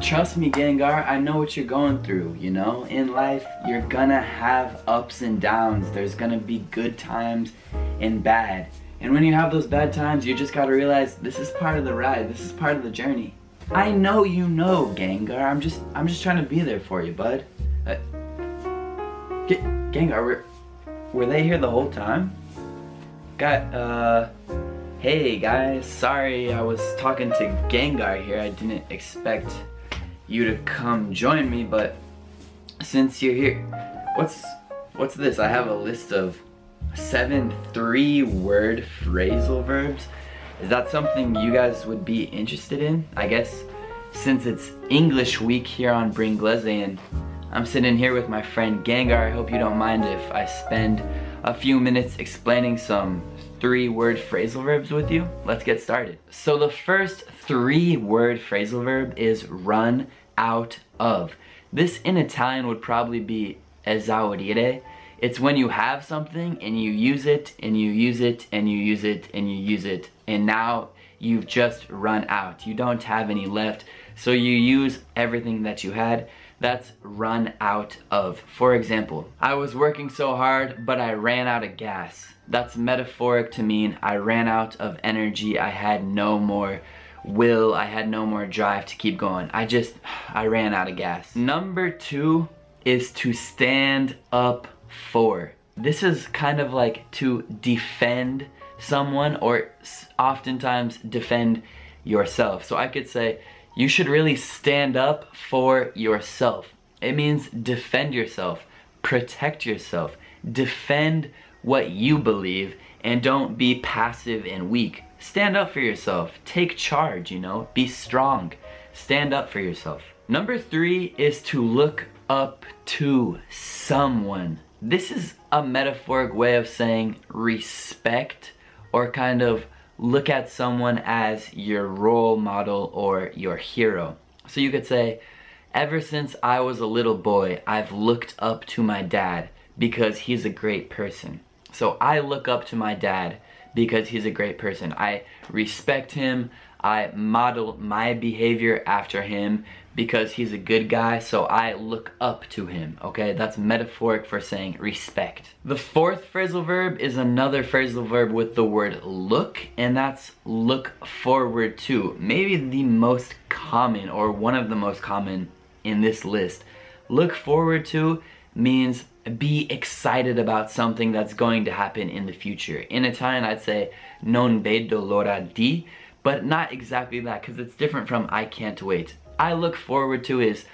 Trust me, Gengar, I know what you're going through, you know? In life, you're gonna have ups and downs. There's gonna be good times and bad. And when you have those bad times, you just gotta realize this is part of the ride. This is part of the journey. I know you know, Gengar. I'm just I'm just trying to be there for you, bud. Uh, G Gengar, were, were they here the whole time? Got, uh, hey guys, sorry I was talking to Gengar here. I didn't expect you to come join me, but since you're here, what's, what's this? I have a list of seven three-word phrasal verbs. Is that something you guys would be interested in? I guess since it's English week here on Bringlese and I'm sitting here with my friend Gengar. I hope you don't mind if I spend a few minutes explaining some three word phrasal verbs with you. Let's get started. So the first three word phrasal verb is run out of. This in Italian would probably be esaurire. It's when you have something and you use it and you use it and you use it and you use it and now you've just run out. You don't have any left. So you use everything that you had that's run out of. For example, I was working so hard, but I ran out of gas. That's metaphoric to mean I ran out of energy. I had no more will. I had no more drive to keep going. I just, I ran out of gas. Number two is to stand up for. This is kind of like to defend someone or oftentimes defend yourself. So I could say, you should really stand up for yourself. It means defend yourself, protect yourself, defend what you believe, and don't be passive and weak. Stand up for yourself. Take charge, you know, be strong. Stand up for yourself. Number three is to look up to someone. This is a metaphoric way of saying respect or kind of look at someone as your role model or your hero. So you could say, ever since I was a little boy, I've looked up to my dad because he's a great person. So I look up to my dad because he's a great person. I respect him. I model my behavior after him because he's a good guy, so I look up to him, okay? That's metaphoric for saying respect. The fourth phrasal verb is another phrasal verb with the word look, and that's look forward to. Maybe the most common, or one of the most common in this list. Look forward to means be excited about something that's going to happen in the future. In Italian, I'd say non vedo l'ora di, but not exactly that because it's different from I can't wait. I look forward to is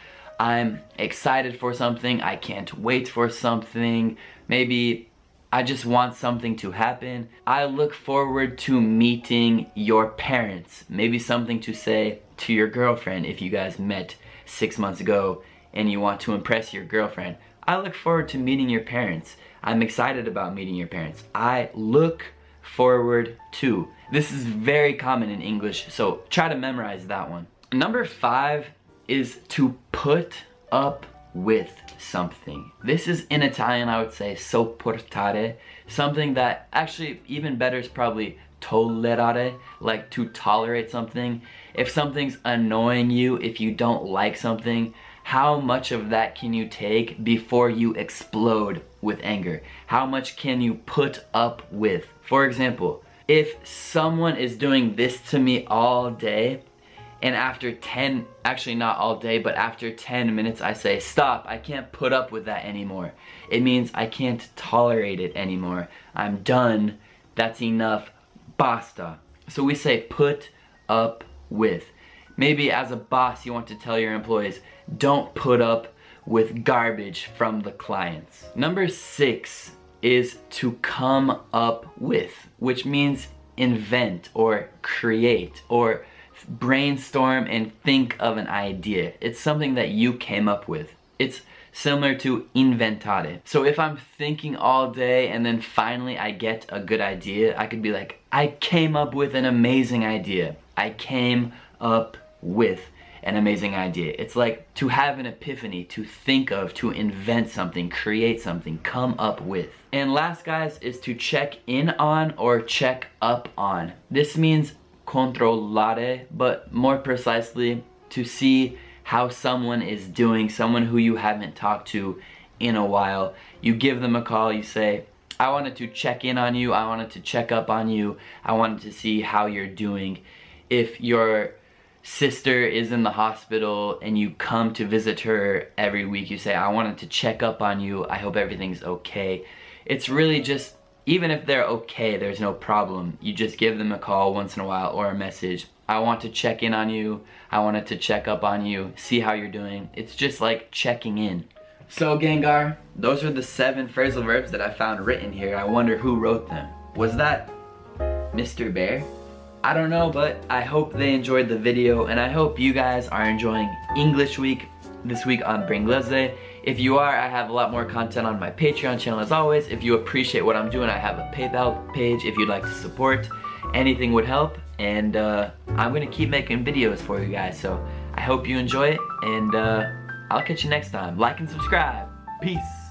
I'm excited for something, I can't wait for something, maybe I just want something to happen. I look forward to meeting your parents. Maybe something to say to your girlfriend if you guys met six months ago and you want to impress your girlfriend. I look forward to meeting your parents. I'm excited about meeting your parents. I look forward to. This is very common in English, so try to memorize that one. Number five is to put up with something. This is in Italian, I would say sopportare, something that actually even better is probably tollerare, like to tolerate something. If something's annoying you, if you don't like something, how much of that can you take before you explode with anger? How much can you put up with? For example, if someone is doing this to me all day, and after 10, actually not all day, but after 10 minutes I say, stop, I can't put up with that anymore. It means I can't tolerate it anymore. I'm done, that's enough, basta. So we say put up with. Maybe as a boss you want to tell your employees, don't put up with garbage from the clients. Number six is to come up with, which means invent or create or brainstorm and think of an idea. It's something that you came up with. It's similar to inventare. So if I'm thinking all day and then finally I get a good idea, I could be like, I came up with an amazing idea. I came up with an amazing idea. It's like to have an epiphany, to think of, to invent something, create something, come up with. And last guys is to check in on or check up on. This means controllare, but more precisely to see how someone is doing, someone who you haven't talked to in a while. You give them a call, you say, I wanted to check in on you, I wanted to check up on you, I wanted to see how you're doing. If your sister is in the hospital and you come to visit her every week, you say, I wanted to check up on you, I hope everything's okay. It's really just, even if they're okay, there's no problem. You just give them a call once in a while or a message. I want to check in on you. I wanted to check up on you, see how you're doing. It's just like checking in. So Gengar, those are the seven phrasal verbs that I found written here. I wonder who wrote them. Was that Mr. Bear? I don't know, but I hope they enjoyed the video and I hope you guys are enjoying English Week this week on Bringlese. If you are, I have a lot more content on my Patreon channel as always. If you appreciate what I'm doing, I have a PayPal page if you'd like to support. Anything would help and uh, I'm gonna keep making videos for you guys so I hope you enjoy it and uh, I'll catch you next time like and subscribe peace